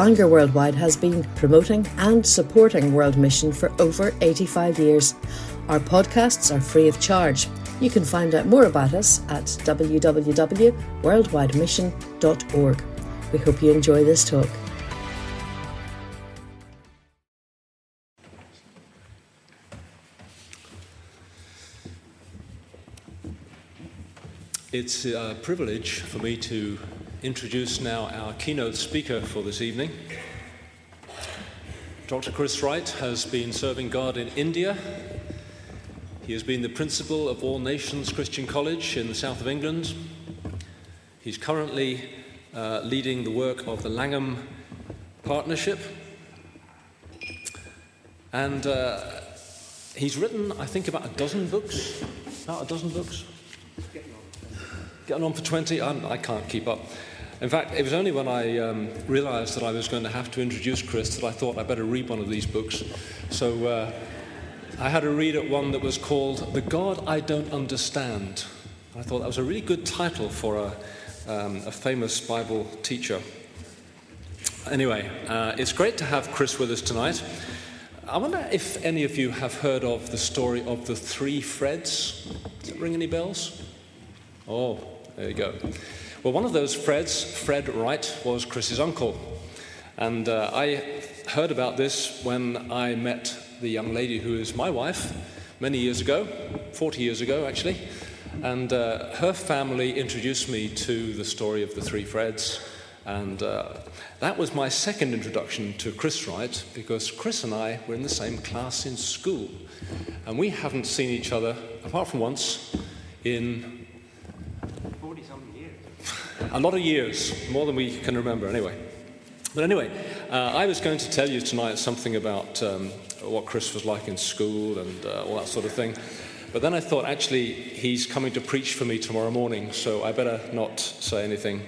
Bangor Worldwide has been promoting and supporting World Mission for over 85 years. Our podcasts are free of charge. You can find out more about us at www.worldwidemission.org. We hope you enjoy this talk. It's a privilege for me to introduce now our keynote speaker for this evening. Dr. Chris Wright has been serving God in India. He has been the principal of All Nations Christian College in the south of England. He's currently uh, leading the work of the Langham Partnership. And uh, he's written, I think, about a dozen books. About a dozen books. Getting on for 20? I'm, I can not keep up. In fact, it was only when I um, realized that I was going to have to introduce Chris that I thought I'd better read one of these books. So uh, I had a read at one that was called The God I Don't Understand. I thought that was a really good title for a, um, a famous Bible teacher. Anyway, uh, it's great to have Chris with us tonight. I wonder if any of you have heard of the story of the three Freds. Does it ring any bells? Oh, there you go. Well, one of those Freds, Fred Wright, was Chris's uncle. And uh, I heard about this when I met the young lady who is my wife many years ago, 40 years ago actually. And uh, her family introduced me to the story of the three Freds. And uh, that was my second introduction to Chris Wright because Chris and I were in the same class in school. And we haven't seen each other, apart from once, in a lot of years, more than we can remember anyway. But anyway, uh, I was going to tell you tonight something about um, what Chris was like in school and uh, all that sort of thing. But then I thought, actually, he's coming to preach for me tomorrow morning, so I better not say anything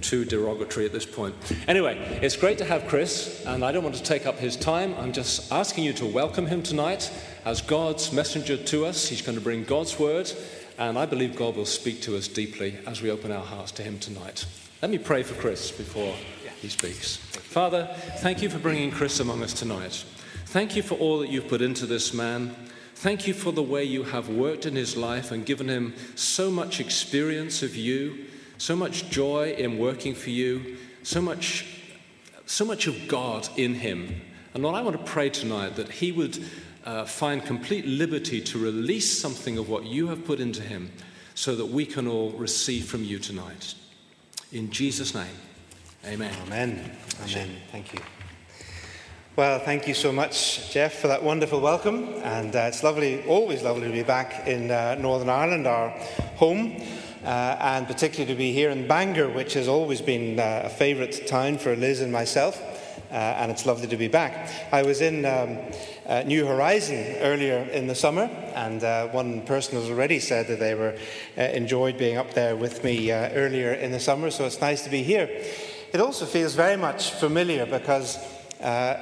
too derogatory at this point. Anyway, it's great to have Chris, and I don't want to take up his time. I'm just asking you to welcome him tonight as God's messenger to us. He's going to bring God's word and I believe God will speak to us deeply as we open our hearts to Him tonight. Let me pray for Chris before he speaks. Father, thank you for bringing Chris among us tonight. Thank you for all that you've put into this man. Thank you for the way you have worked in his life and given him so much experience of you, so much joy in working for you, so much, so much of God in him. And Lord, I want to pray tonight that he would uh, find complete liberty to release something of what you have put into him so that we can all receive from you tonight. In Jesus' name, amen. Amen. Amen. Thank you. Well, thank you so much, Jeff, for that wonderful welcome. And uh, it's lovely, always lovely to be back in uh, Northern Ireland, our home, uh, and particularly to be here in Bangor, which has always been uh, a favourite town for Liz and myself. Uh, and it's lovely to be back. I was in um, uh, New Horizon earlier in the summer, and uh, one person has already said that they were uh, enjoyed being up there with me uh, earlier in the summer. So it's nice to be here. It also feels very much familiar because. Uh,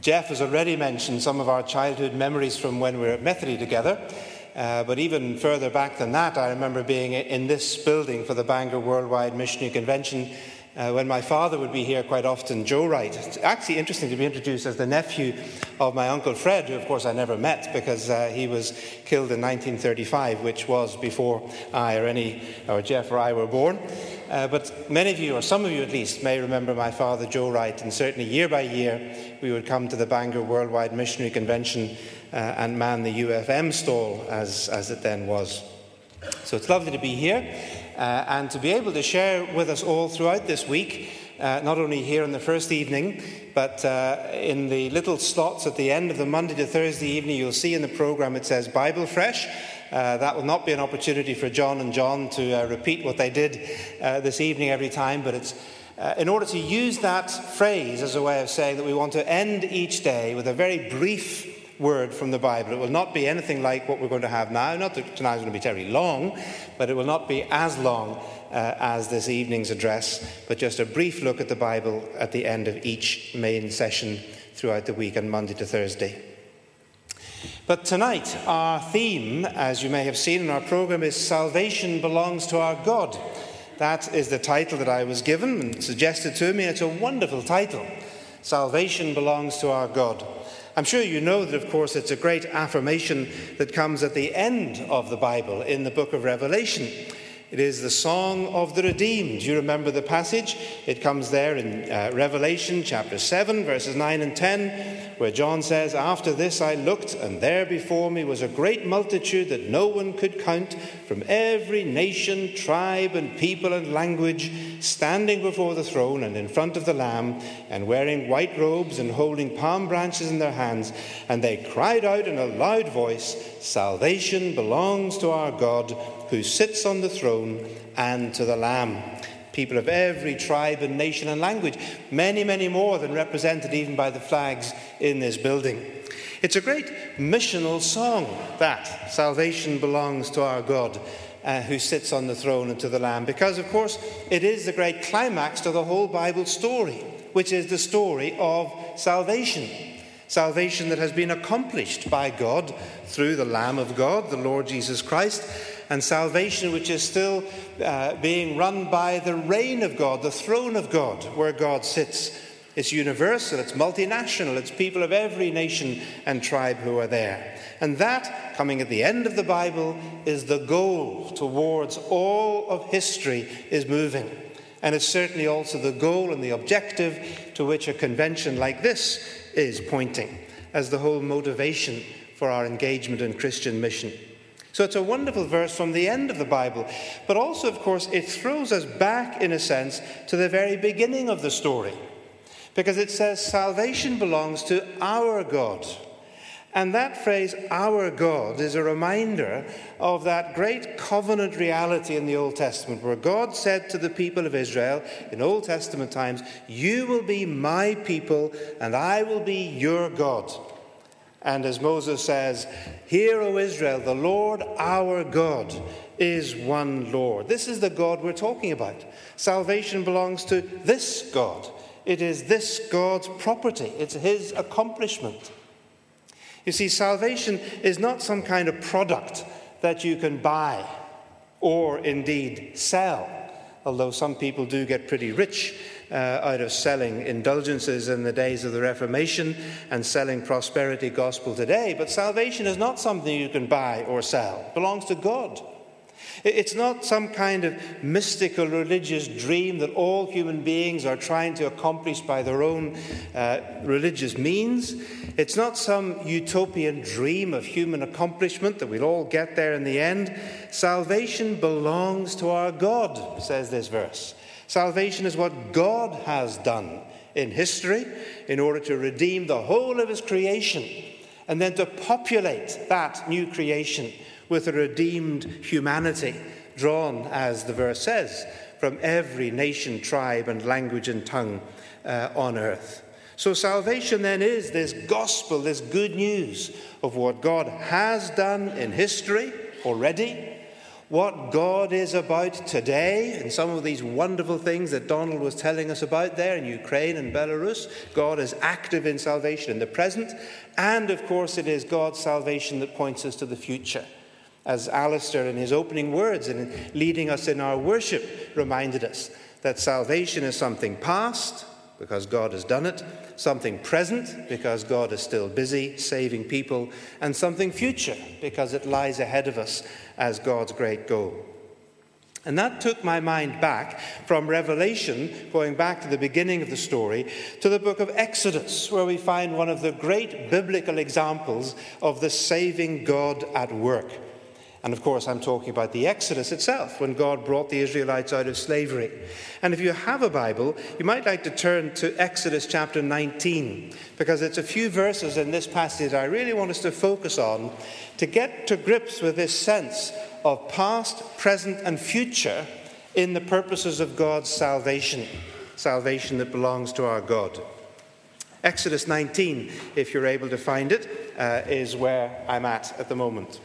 Jeff has already mentioned some of our childhood memories from when we were at Methody together. Uh, but even further back than that, I remember being in this building for the Bangor Worldwide Missionary Convention uh, when my father would be here quite often, Joe Wright. It's actually interesting to be introduced as the nephew of my uncle Fred, who, of course, I never met because uh, he was killed in 1935, which was before I or any, or Jeff or I were born. Uh, but many of you, or some of you at least, may remember my father, Joe Wright, and certainly year by year we would come to the Bangor Worldwide Missionary Convention uh, and man the UFM stall, as, as it then was. So it's lovely to be here uh, and to be able to share with us all throughout this week, uh, not only here on the first evening, but uh, in the little slots at the end of the Monday to Thursday evening, you'll see in the programme it says Bible Fresh. Uh, that will not be an opportunity for John and John to uh, repeat what they did uh, this evening every time, but it's in order to use that phrase as a way of saying that we want to end each day with a very brief word from the Bible. It will not be anything like what we're going to have now. Not that tonight's going to be terribly long, but it will not be as long uh, as this evening's address, but just a brief look at the Bible at the end of each main session throughout the week on Monday to Thursday. But tonight, our theme, as you may have seen in our program, is Salvation Belongs to Our God. That is the title that I was given and suggested to me. It's a wonderful title. Salvation belongs to our God. I'm sure you know that, of course, it's a great affirmation that comes at the end of the Bible in the book of Revelation. It is the song of the redeemed. You remember the passage? It comes there in uh, Revelation chapter 7, verses 9 and 10, where John says, After this I looked, and there before me was a great multitude that no one could count, from every nation, tribe, and people and language, standing before the throne and in front of the Lamb, and wearing white robes and holding palm branches in their hands. And they cried out in a loud voice, Salvation belongs to our God who sits on the throne, and to the Lamb. People of every tribe and nation and language, many, many more than represented even by the flags in this building. It's a great missional song, that salvation belongs to our God. Uh, who sits on the throne and to the Lamb, because, of course, it is the great climax to the whole Bible story, which is the story of salvation. Salvation that has been accomplished by God through the Lamb of God, the Lord Jesus Christ, and salvation which is still uh, being run by the reign of God, the throne of God, where God sits. It's universal, it's multinational, it's people of every nation and tribe who are there. And that, coming at the end of the Bible, is the goal towards all of history is moving. And it's certainly also the goal and the objective to which a convention like this is pointing as the whole motivation for our engagement in Christian mission. So it's a wonderful verse from the end of the Bible. But also, of course, it throws us back, in a sense, to the very beginning of the story. Because it says, Salvation belongs to our God. And that phrase, our God, is a reminder of that great covenant reality in the Old Testament, where God said to the people of Israel in Old Testament times, You will be my people, and I will be your God. And as Moses says, Hear, O Israel, the Lord our God is one Lord. This is the God we're talking about. Salvation belongs to this God. It is this God's property, it's his accomplishment. You see, salvation is not some kind of product that you can buy or indeed sell, although some people do get pretty rich uh, out of selling indulgences in the days of the Reformation and selling prosperity gospel today. But salvation is not something you can buy or sell, it belongs to God. It's not some kind of mystical religious dream that all human beings are trying to accomplish by their own uh, religious means. It's not some utopian dream of human accomplishment that we'll all get there in the end. Salvation belongs to our God, says this verse. Salvation is what God has done in history in order to redeem the whole of his creation and then to populate that new creation with a redeemed humanity drawn, as the verse says, from every nation, tribe, and language and tongue uh, on earth. So, salvation then is this gospel, this good news of what God has done in history already what God is about today and some of these wonderful things that Donald was telling us about there in Ukraine and Belarus. God is active in salvation in the present, and of course, it is God's salvation that points us to the future. As Alistair, in his opening words and leading us in our worship, reminded us that salvation is something past, because God has done it, something present, because God is still busy saving people, and something future, because it lies ahead of us as God's great goal. And that took my mind back from Revelation, going back to the beginning of the story, to the book of Exodus, where we find one of the great biblical examples of the saving God at work. And of course, I'm talking about the Exodus itself, when God brought the Israelites out of slavery. And if you have a Bible, you might like to turn to Exodus chapter 19, because it's a few verses in this passage I really want us to focus on to get to grips with this sense of past, present, and future in the purposes of God's salvation, salvation that belongs to our God. Exodus 19, if you're able to find it, uh, is where I'm at at the moment.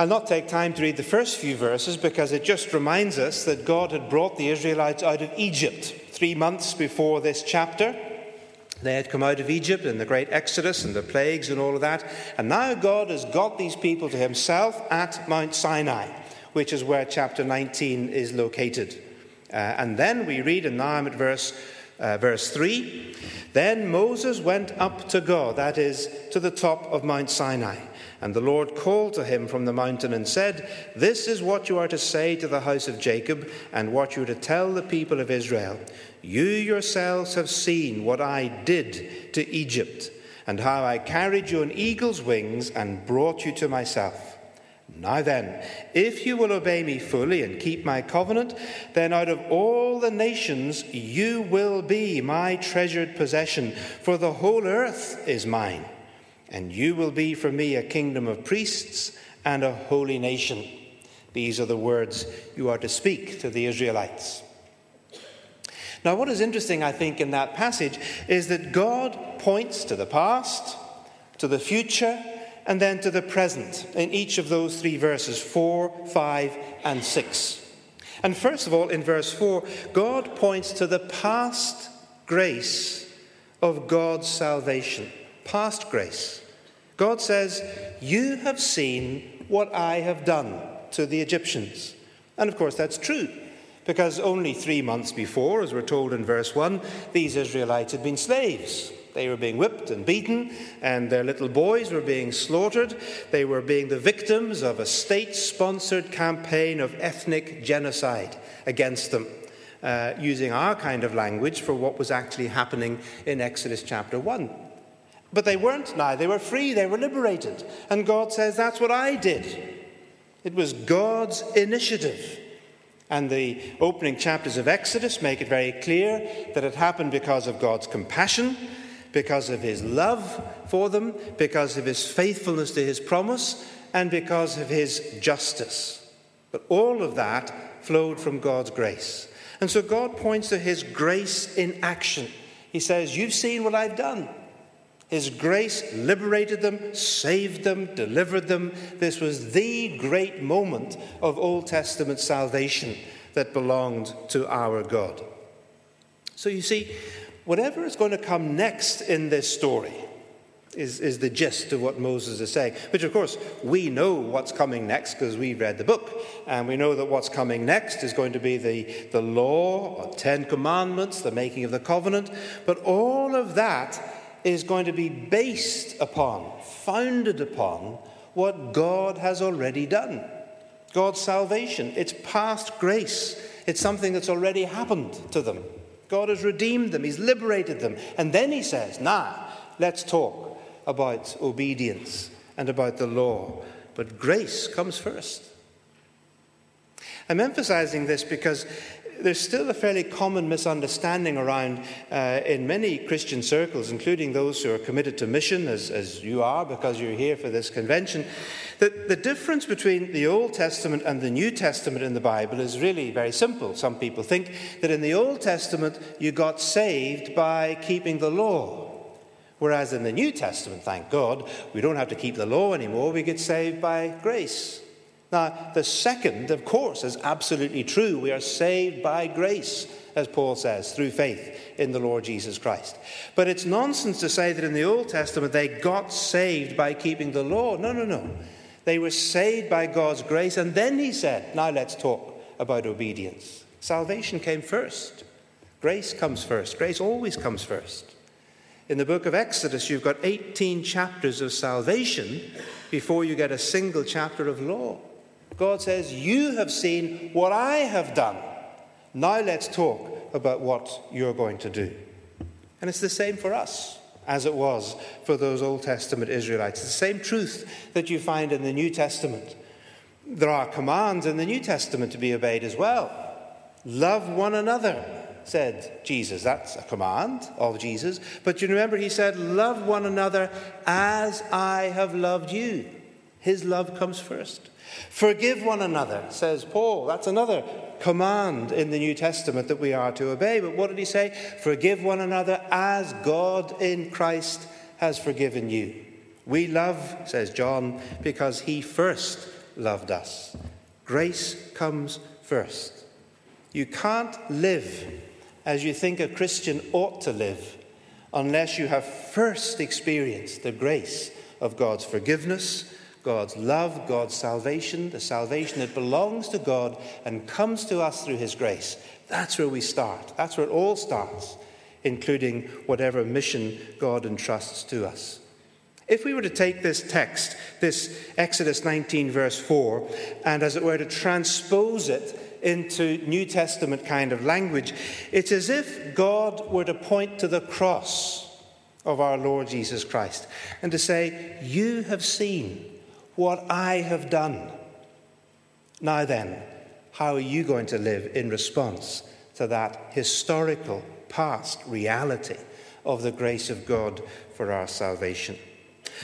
I'll not take time to read the first few verses because it just reminds us that God had brought the Israelites out of Egypt three months before this chapter. They had come out of Egypt in the great Exodus and the plagues and all of that. And now God has got these people to himself at Mount Sinai, which is where chapter 19 is located. Uh, and then we read, now I'm at verse, uh, verse 3 Then Moses went up to God, that is, to the top of Mount Sinai. And the Lord called to him from the mountain and said, This is what you are to say to the house of Jacob, and what you are to tell the people of Israel. You yourselves have seen what I did to Egypt, and how I carried you on eagle's wings and brought you to myself. Now then, if you will obey me fully and keep my covenant, then out of all the nations you will be my treasured possession, for the whole earth is mine and you will be for me a kingdom of priests and a holy nation. These are the words you are to speak to the Israelites. Now, what is interesting, I think, in that passage is that God points to the past, to the future, and then to the present in each of those three verses 4, 5, and 6. And first of all, in verse 4, God points to the past grace of God's salvation past grace. God says, You have seen what I have done to the Egyptians. And of course, that's true, because only three months before, as we're told in verse 1, these Israelites had been slaves. They were being whipped and beaten, and their little boys were being slaughtered. They were being the victims of a state sponsored campaign of ethnic genocide against them, uh, using our kind of language for what was actually happening in Exodus chapter 1. But they weren't now. They were free. They were liberated. And God says, That's what I did. It was God's initiative. And the opening chapters of Exodus make it very clear that it happened because of God's compassion, because of his love for them, because of his faithfulness to his promise, and because of his justice. But all of that flowed from God's grace. And so God points to his grace in action. He says, You've seen what I've done. His grace liberated them, saved them, delivered them. This was the great moment of Old Testament salvation that belonged to our God. So you see, whatever is going to come next in this story is, is the gist of what Moses is saying. Which, of course, we know what's coming next because we read the book. And we know that what's coming next is going to be the, the law, the Ten Commandments, the making of the covenant. But all of that is going to be based upon, founded upon, what God has already done. God's salvation. It's past grace. It's something that's already happened to them. God has redeemed them, He's liberated them. And then He says, Now, let's talk about obedience and about the law. But grace comes first. I'm emphasizing this because there's still a fairly common misunderstanding around uh, in many Christian circles, including those who are committed to mission, as, as you are because you're here for this convention, that the difference between the Old Testament and the New Testament in the Bible is really very simple. Some people think that in the Old Testament you got saved by keeping the law. Whereas in the New Testament, thank God, we don't have to keep the law anymore, we get saved by grace. Now, the second, of course, is absolutely true. We are saved by grace, as Paul says, through faith in the Lord Jesus Christ. But it's nonsense to say that in the Old Testament they got saved by keeping the law. No, no, no. They were saved by God's grace, and then he said, Now let's talk about obedience. Salvation came first, grace comes first. Grace always comes first. In the book of Exodus, you've got 18 chapters of salvation before you get a single chapter of law. God says, You have seen what I have done. Now let's talk about what you're going to do. And it's the same for us as it was for those Old Testament Israelites. It's the same truth that you find in the New Testament. There are commands in the New Testament to be obeyed as well. Love one another, said Jesus. That's a command of Jesus. But you remember, he said, Love one another as I have loved you. His love comes first. Forgive one another, says Paul. That's another command in the New Testament that we are to obey. But what did he say? Forgive one another as God in Christ has forgiven you. We love, says John, because he first loved us. Grace comes first. You can't live as you think a Christian ought to live unless you have first experienced the grace of God's forgiveness, God's love, God's salvation, the salvation that belongs to God and comes to us through His grace. That's where we start. That's where it all starts, including whatever mission God entrusts to us. If we were to take this text, this Exodus 19, verse 4, and as it were to transpose it into New Testament kind of language, it's as if God were to point to the cross of our Lord Jesus Christ and to say, You have seen what I have done. Now then, how are you going to live in response to that historical past reality of the grace of God for our salvation?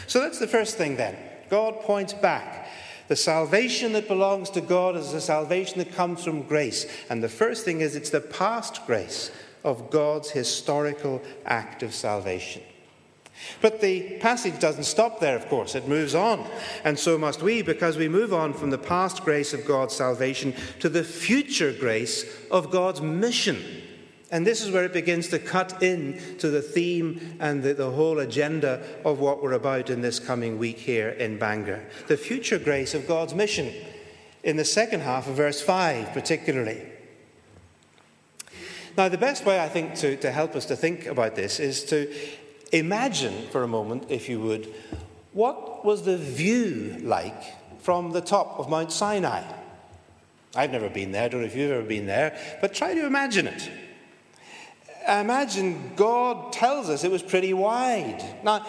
So that's the first thing then. God points back. The salvation that belongs to God is a salvation that comes from grace. And the first thing is it's the past grace of God's historical act of salvation. But the passage doesn't stop there, of course. It moves on. And so must we, because we move on from the past grace of God's salvation to the future grace of God's mission and this is where it begins to cut in to the theme and the, the, whole agenda of what we're about in this coming week here in Bangor. The future grace of God's mission in the second half of verse 5, particularly. Now, the best way, I think, to, to help us to think about this is to imagine for a moment, if you would, what was the view like from the top of Mount Sinai? I've never been there, I don't know if you've ever been there, but try to imagine it. Imagine God tells us it was pretty wide. Now,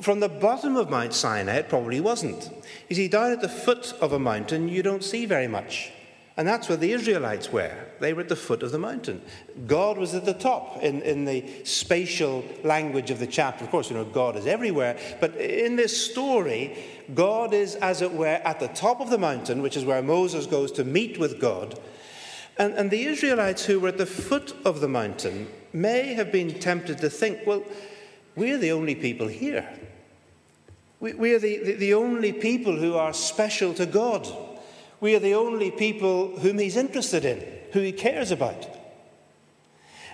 from the bottom of Mount Sinai, it probably wasn't. You see, down at the foot of a mountain, you don't see very much. And that's where the Israelites were. They were at the foot of the mountain. God was at the top in, in the spatial language of the chapter. Of course, you know, God is everywhere. But in this story, God is, as it were, at the top of the mountain, which is where Moses goes to meet with God. And, and the Israelites who were at the foot of the mountain may have been tempted to think, well, we're the only people here. We, we are the, the, the only people who are special to God. We are the only people whom He's interested in, who He cares about.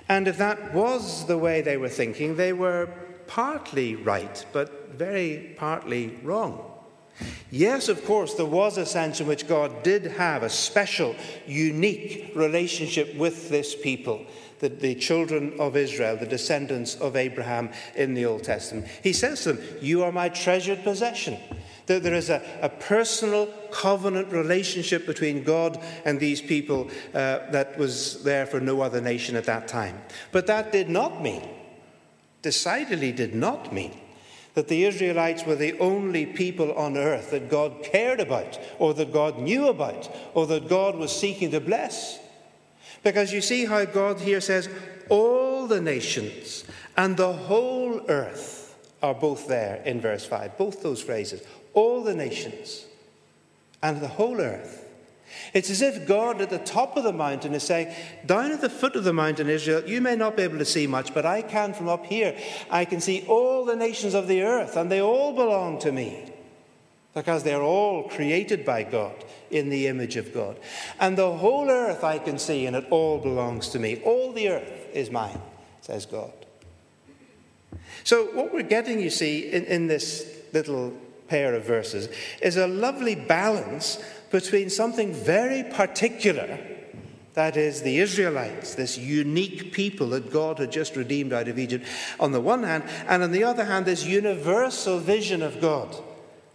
And if that was the way they were thinking, they were partly right, but very partly wrong. Yes, of course, there was a sense in which God did have a special, unique relationship with this people the, the children of Israel, the descendants of Abraham in the Old Testament. He says to them, You are my treasured possession. That there is a, a personal covenant relationship between God and these people uh, that was there for no other nation at that time. But that did not mean, decidedly did not mean, that the Israelites were the only people on earth that God cared about, or that God knew about, or that God was seeking to bless. Because you see how God here says, all the nations and the whole earth are both there in verse 5, both those phrases. All the nations and the whole earth. It's as if God at the top of the mountain is saying, Down at the foot of the mountain, Israel, you may not be able to see much, but I can from up here. I can see all the nations of the earth, and they all belong to me because they're all created by God in the image of God. And the whole earth I can see, and it all belongs to me. All the earth is mine, says God. So, what we're getting, you see, in, in this little pair of verses is a lovely balance between something very particular. That is, the Israelites, this unique people that God had just redeemed out of Egypt, on the one hand, and on the other hand, this universal vision of God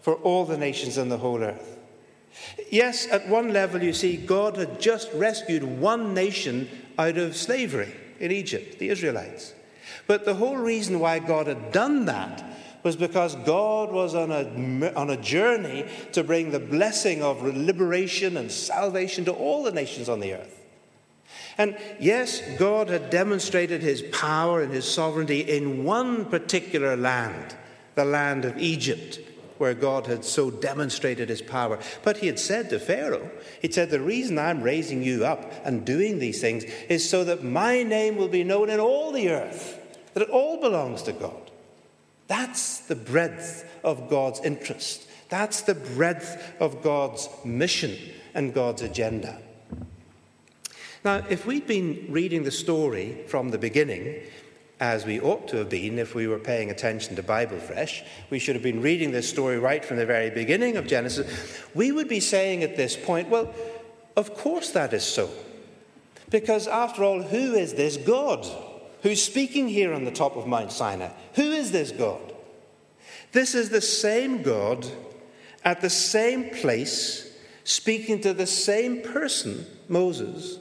for all the nations on the whole earth. Yes, at one level, you see, God had just rescued one nation out of slavery in Egypt, the Israelites. But the whole reason why God had done that was because God was on a, on a journey to bring the blessing of liberation and salvation to all the nations on the earth. And yes, God had demonstrated his power and his sovereignty in one particular land, the land of Egypt where God had so demonstrated his power. But he had said to Pharaoh, he said, The reason I'm raising you up and doing these things is so that my name will be known in all the earth, that it all belongs to God. That's the breadth of God's interest. That's the breadth of God's mission and God's agenda. Now, if we'd been reading the story from the beginning, as we ought to have been if we were paying attention to Bible Fresh. We should have been reading this story right from the very beginning of Genesis. We would be saying at this point, well, of course that is so. Because after all, who is this God who's speaking here on the top of Mount Sinai? Who is this God? This is the same God at the same place, speaking to the same person, Moses,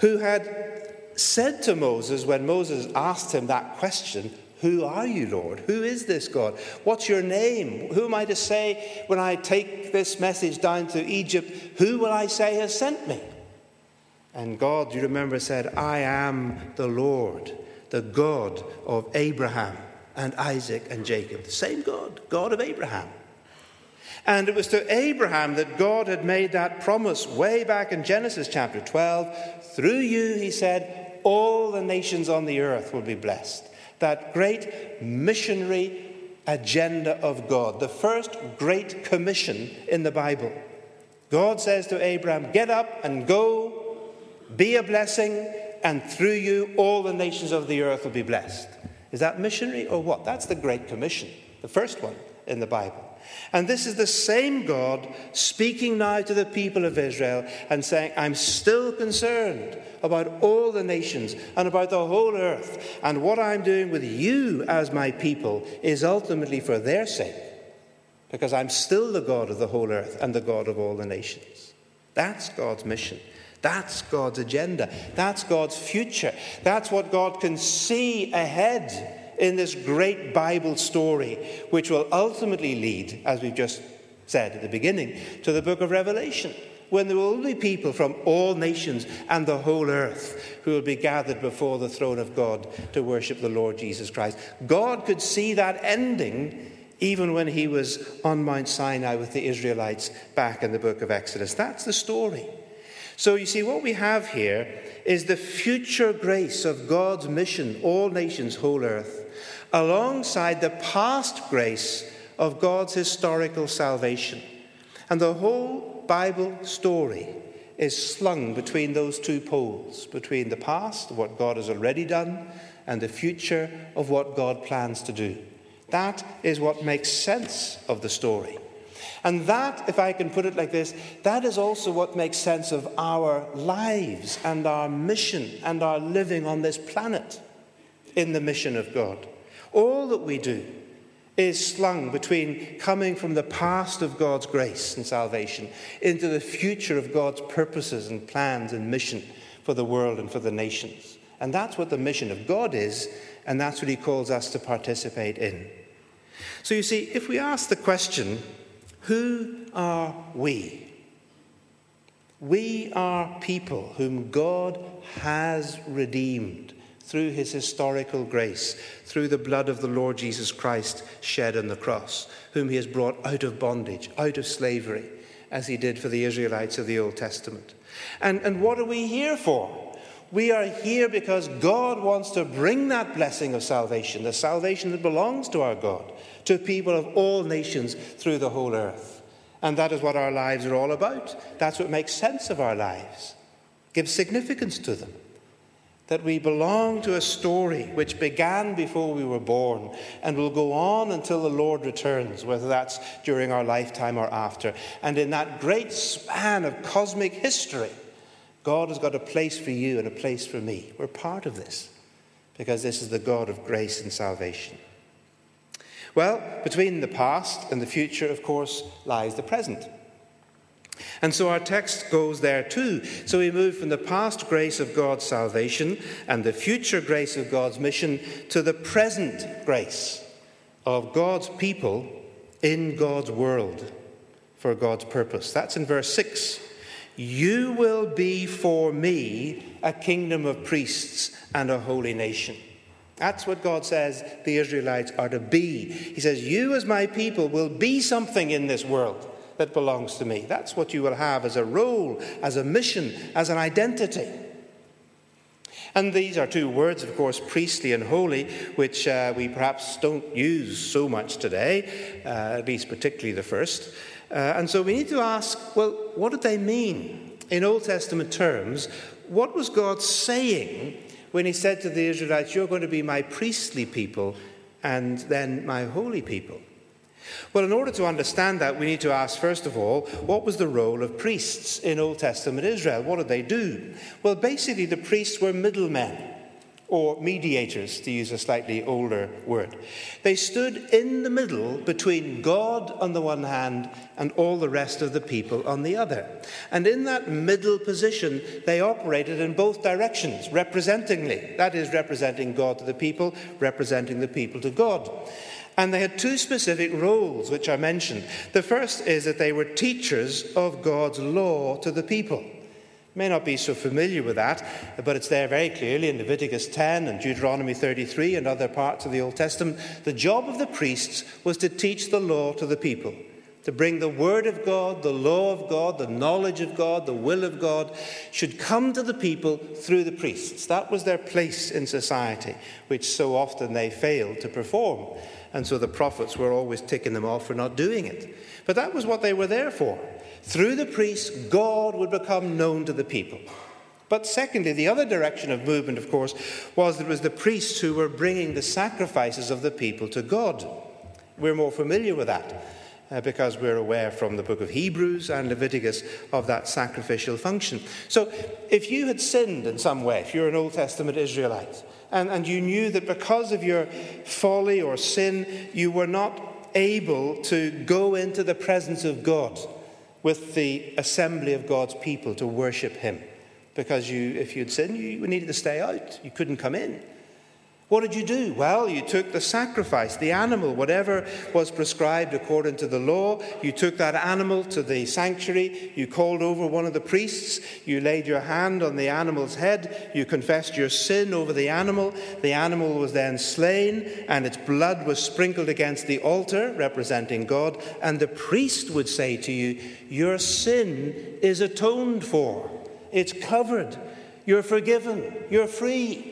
who had said to Moses when Moses asked him that question, Who are you, Lord? Who is this God? What's your name? Who am I to say when I take this message down to Egypt? Who will I say has sent me? And God, you remember, said, I am the Lord, the God of Abraham and Isaac and Jacob. The same God, God of Abraham. And it was to Abraham that God had made that promise way back in Genesis chapter 12. Through you, he said, all the nations on the earth will be blessed. That great missionary agenda of God, the first great commission in the Bible. God says to Abraham, Get up and go, be a blessing, and through you all the nations of the earth will be blessed. Is that missionary or what? That's the Great Commission, the first one in the Bible. And this is the same God speaking now to the people of Israel and saying, I'm still concerned about all the nations and about the whole earth. And what I'm doing with you as my people is ultimately for their sake, because I'm still the God of the whole earth and the God of all the nations. That's God's mission. That's God's agenda. That's God's future. That's what God can see ahead in this great Bible story, which will ultimately lead, as we've just said at the beginning, to the book of Revelation, when there will be people from all nations and the whole earth who will be gathered before the throne of God to worship the Lord Jesus Christ. God could see that ending even when he was on Mount Sinai with the Israelites back in the book of Exodus. That's the story. So you see, what we have here is the future grace of God's mission, all nations, whole earth alongside the past grace of God's historical salvation. And the whole Bible story is slung between those two poles, between the past, what God has already done, and the future of what God plans to do. That is what makes sense of the story. And that, if I can put it like this, that is also what makes sense of our lives and our mission and our living on this planet in the mission of God. All that we do is slung between coming from the past of God's grace and salvation into the future of God's purposes and plans and mission for the world and for the nations. And that's what the mission of God is, and that's what He calls us to participate in. So you see, if we ask the question, who are we? We are people whom God has redeemed through his historical grace, through the blood of the Lord Jesus Christ shed on the cross, whom he has brought out of bondage, out of slavery, as he did for the Israelites of the Old Testament. And, and what are we here for? We are here because God wants to bring that blessing of salvation, the salvation that belongs to our God, to people of all nations through the whole earth. And that is what our lives are all about. That's what makes sense of our lives, gives significance to them that we belong to a story which began before we were born and will go on until the Lord returns, whether that's during our lifetime or after. And in that great span of cosmic history, God has got a place for you and a place for me. We're part of this because this is the God of grace and salvation. Well, between the past and the future, of course, lies the present. And so our text goes there too. So we move from the past grace of God's salvation and the future grace of God's mission to the present grace of God's people in God's world for God's purpose. That's in verse 6. You will be for me a kingdom of priests and a holy nation. That's what God says the Israelites are to be. He says, You, as my people, will be something in this world that belongs to me. That's what you will have as a role, as a mission, as an identity. And these are two words, of course, priestly and holy, which uh, we perhaps don't use so much today, uh, at least particularly the first. Uh, and so we need to ask well, what did they mean? In Old Testament terms, what was God saying when he said to the Israelites, You're going to be my priestly people and then my holy people. Well, in order to understand that, we need to ask, first of all, what was the role of priests in Old Testament Israel? What did they do? Well, basically, the priests were middlemen or mediators, to use a slightly older word. They stood in the middle between God on the one hand and all the rest of the people on the other. And in that middle position, they operated in both directions, representingly. That is, representing God to the people, representing the people to God. And they had two specific roles, which I mentioned. The first is that they were teachers of God's law to the people may not be so familiar with that, but it's there very clearly in Leviticus 10 and Deuteronomy 33 and other parts of the Old Testament. The job of the priests was to teach the law to the people, to bring the Word of God, the law of God, the knowledge of God, the will of God, should come to the people through the priests. That was their place in society, which so often they failed to perform. And so the prophets were always ticking them off for not doing it. But that was what they were there for. Through the priests, God would become known to the people. But secondly, the other direction of movement, of course, was that it was the priests who were bringing the sacrifices of the people to God. We're more familiar with that uh, because we're aware from the book of Hebrews and Leviticus of that sacrificial function. So if you had sinned in some way, if you're an Old Testament Israelite, and, and you knew that because of your folly or sin, you were not able to go into the presence of God with the assembly of God's people to worship Him. Because you, if you'd sinned, you needed to stay out. You couldn't come in. What did you do? Well, you took the sacrifice, the animal, whatever was prescribed according to the law. You took that animal to the sanctuary. You called over one of the priests. You laid your hand on the animal's head. You confessed your sin over the animal. The animal was then slain, and its blood was sprinkled against the altar, representing God. And the priest would say to you, Your sin is atoned for, it's covered, you're forgiven, you're free.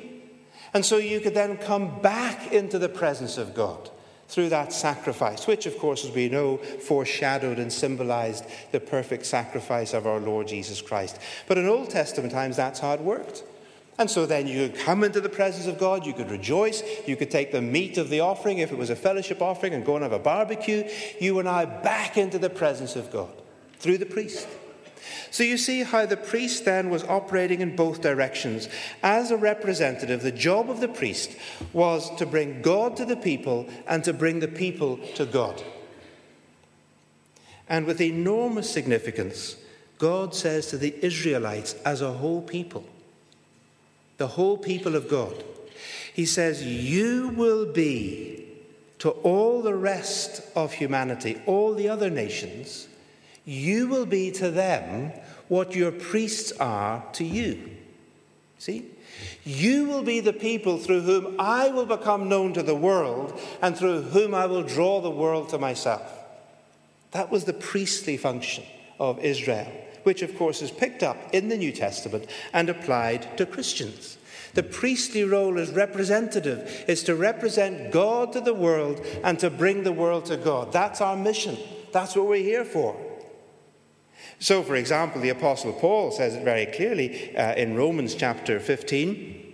And so you could then come back into the presence of God through that sacrifice, which, of course, as we know, foreshadowed and symbolized the perfect sacrifice of our Lord Jesus Christ. But in Old Testament times, that's how it worked. And so then you could come into the presence of God, you could rejoice, you could take the meat of the offering if it was a fellowship offering and go and have a barbecue. You were now back into the presence of God through the priest. So you see how the priest then was operating in both directions. As a representative, the job of the priest was to bring God to the people and to bring the people to God. And with enormous significance, God says to the Israelites as a whole people, the whole people of God, He says, You will be to all the rest of humanity, all the other nations, you will be to them what your priests are to you. See? You will be the people through whom I will become known to the world and through whom I will draw the world to myself. That was the priestly function of Israel, which of course is picked up in the New Testament and applied to Christians. The priestly role is representative, is to represent God to the world and to bring the world to God. That's our mission. That's what we're here for. So, for example, the Apostle Paul says it very clearly uh, in Romans chapter 15.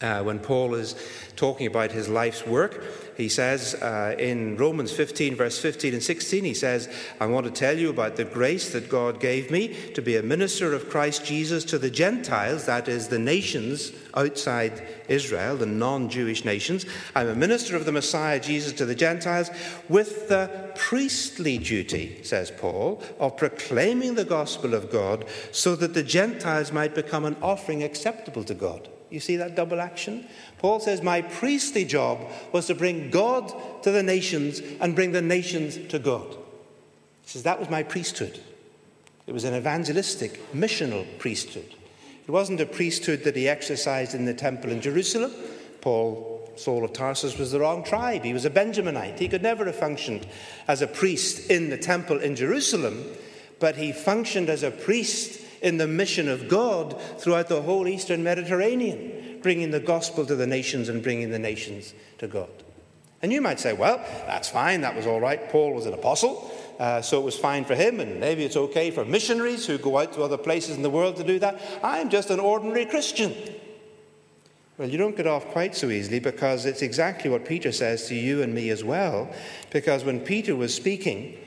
Uh, when Paul is talking about his life's work, he says uh, in Romans 15, verse 15 and 16, he says, I want to tell you about the grace that God gave me to be a minister of Christ Jesus to the Gentiles, that is, the nations outside Israel, the non Jewish nations. I'm a minister of the Messiah Jesus to the Gentiles with the priestly duty, says Paul, of proclaiming the gospel of God so that the Gentiles might become an offering acceptable to God. You see that double action? Paul says, My priestly job was to bring God to the nations and bring the nations to God. He says, That was my priesthood. It was an evangelistic, missional priesthood. It wasn't a priesthood that he exercised in the temple in Jerusalem. Paul, Saul of Tarsus, was the wrong tribe. He was a Benjaminite. He could never have functioned as a priest in the temple in Jerusalem, but he functioned as a priest in the mission of God throughout the whole eastern Mediterranean, bringing the gospel to the nations and bringing the nations to God. And you might say, well, that's fine, that was all right. Paul was an apostle, uh, so it was fine for him, and maybe it's okay for missionaries who go out to other places in the world to do that. I'm just an ordinary Christian. Well, you don't get off quite so easily because it's exactly what Peter says to you and me as well. Because when Peter was speaking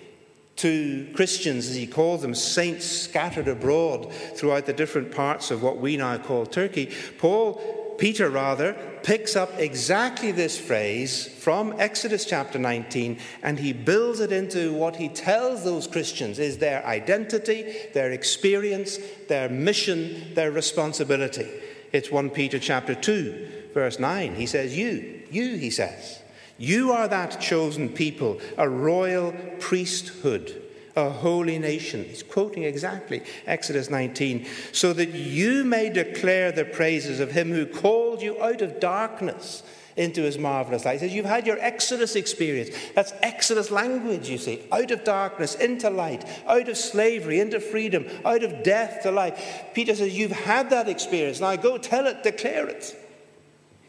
to Christians, as he called them, saints scattered abroad throughout the different parts of what we now call Turkey, Paul, Peter rather, picks up exactly this phrase from Exodus chapter 19 and he builds it into what he tells those Christians is their identity, their experience, their mission, their responsibility. It's 1 Peter chapter 2, verse 9. He says, You, you, he says, you are that chosen people, a royal priesthood, a holy nation. He's quoting exactly Exodus 19, so that you may declare the praises of him who called you out of darkness into his marvelous light. He says, You've had your Exodus experience. That's Exodus language, you see. Out of darkness into light, out of slavery into freedom, out of death to life. Peter says, You've had that experience. Now go tell it, declare it.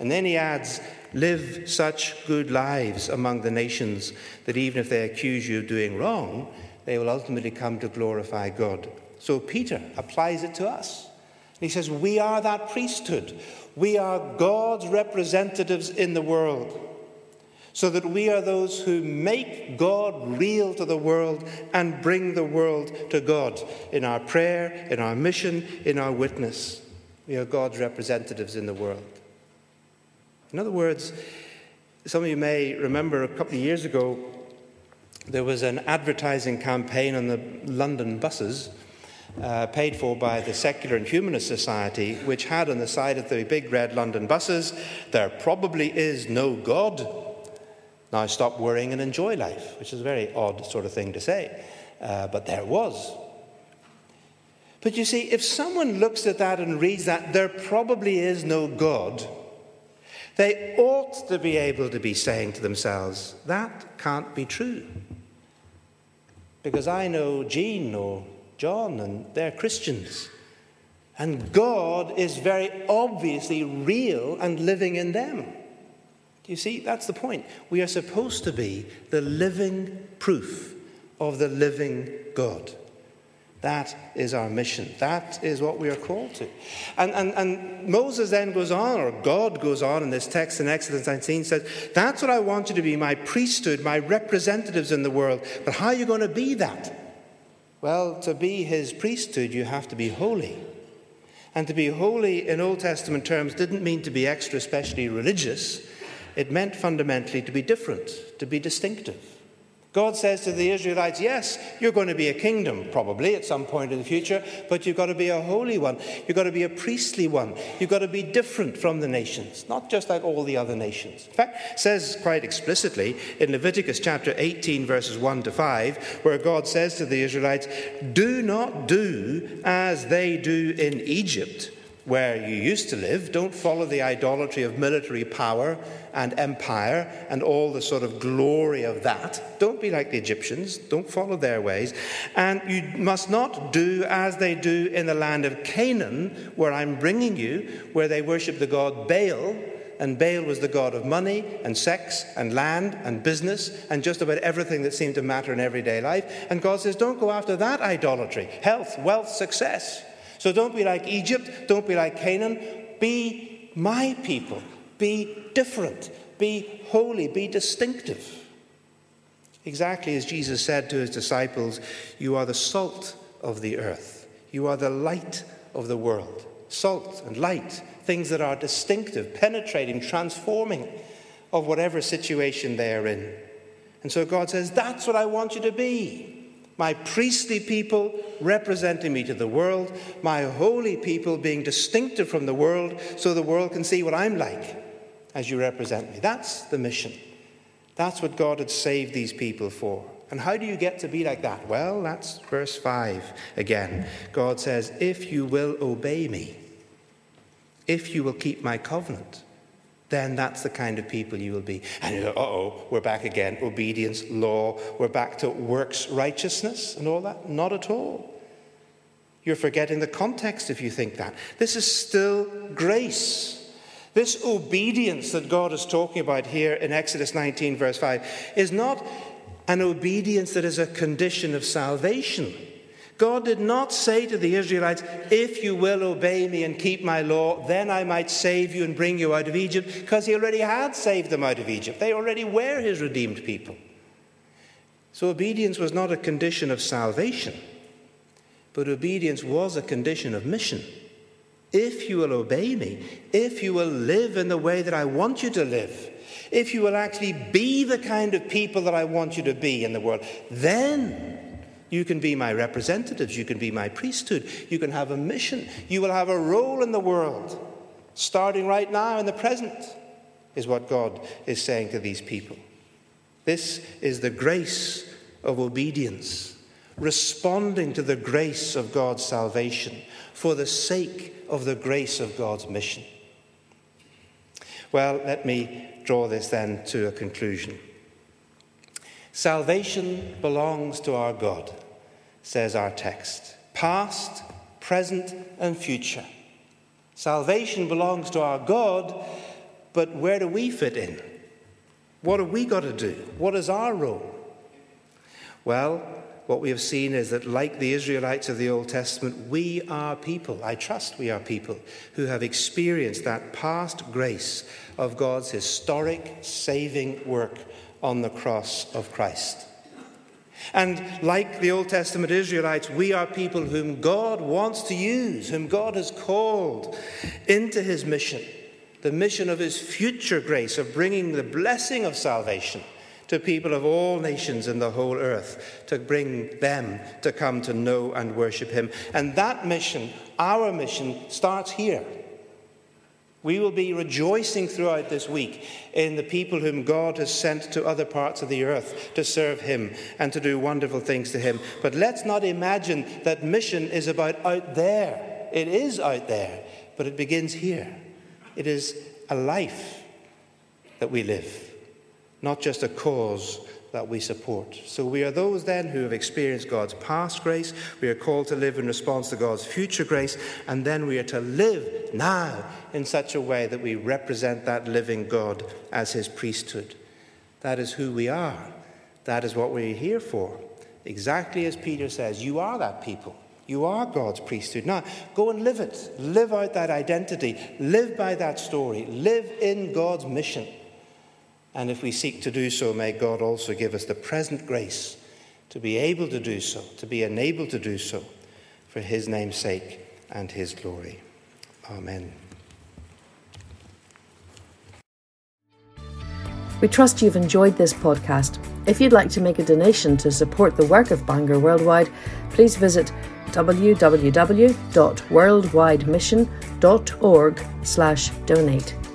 And then he adds, Live such good lives among the nations that even if they accuse you of doing wrong, they will ultimately come to glorify God. So Peter applies it to us. He says, We are that priesthood. We are God's representatives in the world, so that we are those who make God real to the world and bring the world to God in our prayer, in our mission, in our witness. We are God's representatives in the world. In other words, some of you may remember a couple of years ago, there was an advertising campaign on the London buses uh, paid for by the Secular and Humanist Society, which had on the side of the big red London buses, There probably is no God. Now stop worrying and enjoy life, which is a very odd sort of thing to say. Uh, but there was. But you see, if someone looks at that and reads that, there probably is no God, they ought to be able to be saying to themselves, that can't be true. Because I know Jean or John, and they're Christians. And God is very obviously real and living in them. You see, that's the point. We are supposed to be the living proof of the living God. That is our mission. That is what we are called to. And, and, and Moses then goes on, or God goes on in this text in Exodus 19, says, That's what I want you to be, my priesthood, my representatives in the world. But how are you going to be that? Well, to be his priesthood, you have to be holy. And to be holy in Old Testament terms didn't mean to be extra specially religious, it meant fundamentally to be different, to be distinctive. God says to the Israelites, Yes, you're going to be a kingdom, probably at some point in the future, but you've got to be a holy one. You've got to be a priestly one. You've got to be different from the nations, not just like all the other nations. In fact, says quite explicitly in Leviticus chapter 18, verses 1 to 5, where God says to the Israelites, Do not do as they do in Egypt where you used to live. Don't follow the idolatry of military power and empire and all the sort of glory of that. Don't be like the Egyptians. Don't follow their ways. And you must not do as they do in the land of Canaan, where I'm bringing you, where they worship the god Baal. And Baal was the god of money and sex and land and business and just about everything that seemed to matter in everyday life. And God says, don't go after that idolatry health, wealth, success. So don't be like Egypt, don't be like Canaan. Be my people. Be different. Be holy. Be distinctive. Exactly as Jesus said to his disciples, You are the salt of the earth, you are the light of the world. Salt and light, things that are distinctive, penetrating, transforming of whatever situation they are in. And so God says, That's what I want you to be my priestly people representing me to the world, my holy people being distinctive from the world so the world can see what I'm like as you represent me. That's the mission. That's what God had saved these people for. And how do you get to be like that? Well, that's verse 5 again. God says, If you will obey me, if you will keep my covenant, then that's the kind of people you will be. And you go, uh oh, we're back again. Obedience, law, we're back to works righteousness and all that. Not at all. You're forgetting the context if you think that. This is still grace. This obedience that God is talking about here in Exodus 19, verse 5, is not an obedience that is a condition of salvation. God did not say to the Israelites, If you will obey me and keep my law, then I might save you and bring you out of Egypt, because he already had saved them out of Egypt. They already were his redeemed people. So obedience was not a condition of salvation, but obedience was a condition of mission. If you will obey me, if you will live in the way that I want you to live, if you will actually be the kind of people that I want you to be in the world, then you can be my representatives, you can be my priesthood, you can have a mission, you will have a role in the world, starting right now in the present, is what God is saying to these people. This is the grace of obedience, responding to the grace of God's salvation for the sake of the grace of God's mission. Well, let me draw this then to a conclusion. Salvation belongs to our God, says our text. Past, present, and future. Salvation belongs to our God, but where do we fit in? What have we got to do? What is our role? Well, what we have seen is that, like the Israelites of the Old Testament, we are people, I trust we are people, who have experienced that past grace of God's historic saving work on the cross of Christ. And like the Old Testament Israelites, we are people whom God wants to use, whom God has called into his mission, the mission of his future grace of bringing the blessing of salvation to people of all nations in the whole earth, to bring them to come to know and worship Him. And that mission, our mission, starts here. We will be rejoicing throughout this week in the people whom God has sent to other parts of the earth to serve Him and to do wonderful things to Him. But let's not imagine that mission is about out there. It is out there, but it begins here. It is a life that we live not just a cause that we support. So we are those then who have experienced God's past grace. We are called to live in response to God's future grace, and then we are to live now in such a way that we represent that living God as his priesthood. That is who we are. That is what we're here for. Exactly as Peter says, you are that people. You are God's priesthood. Now, go and live it. Live out that identity. Live by that story. Live in God's mission. And if we seek to do so, may God also give us the present grace to be able to do so, to be enabled to do so, for His name's sake and His glory. Amen. We trust you've enjoyed this podcast. If you'd like to make a donation to support the work of Bangor Worldwide, please visit www.worldwidemission.org/donate.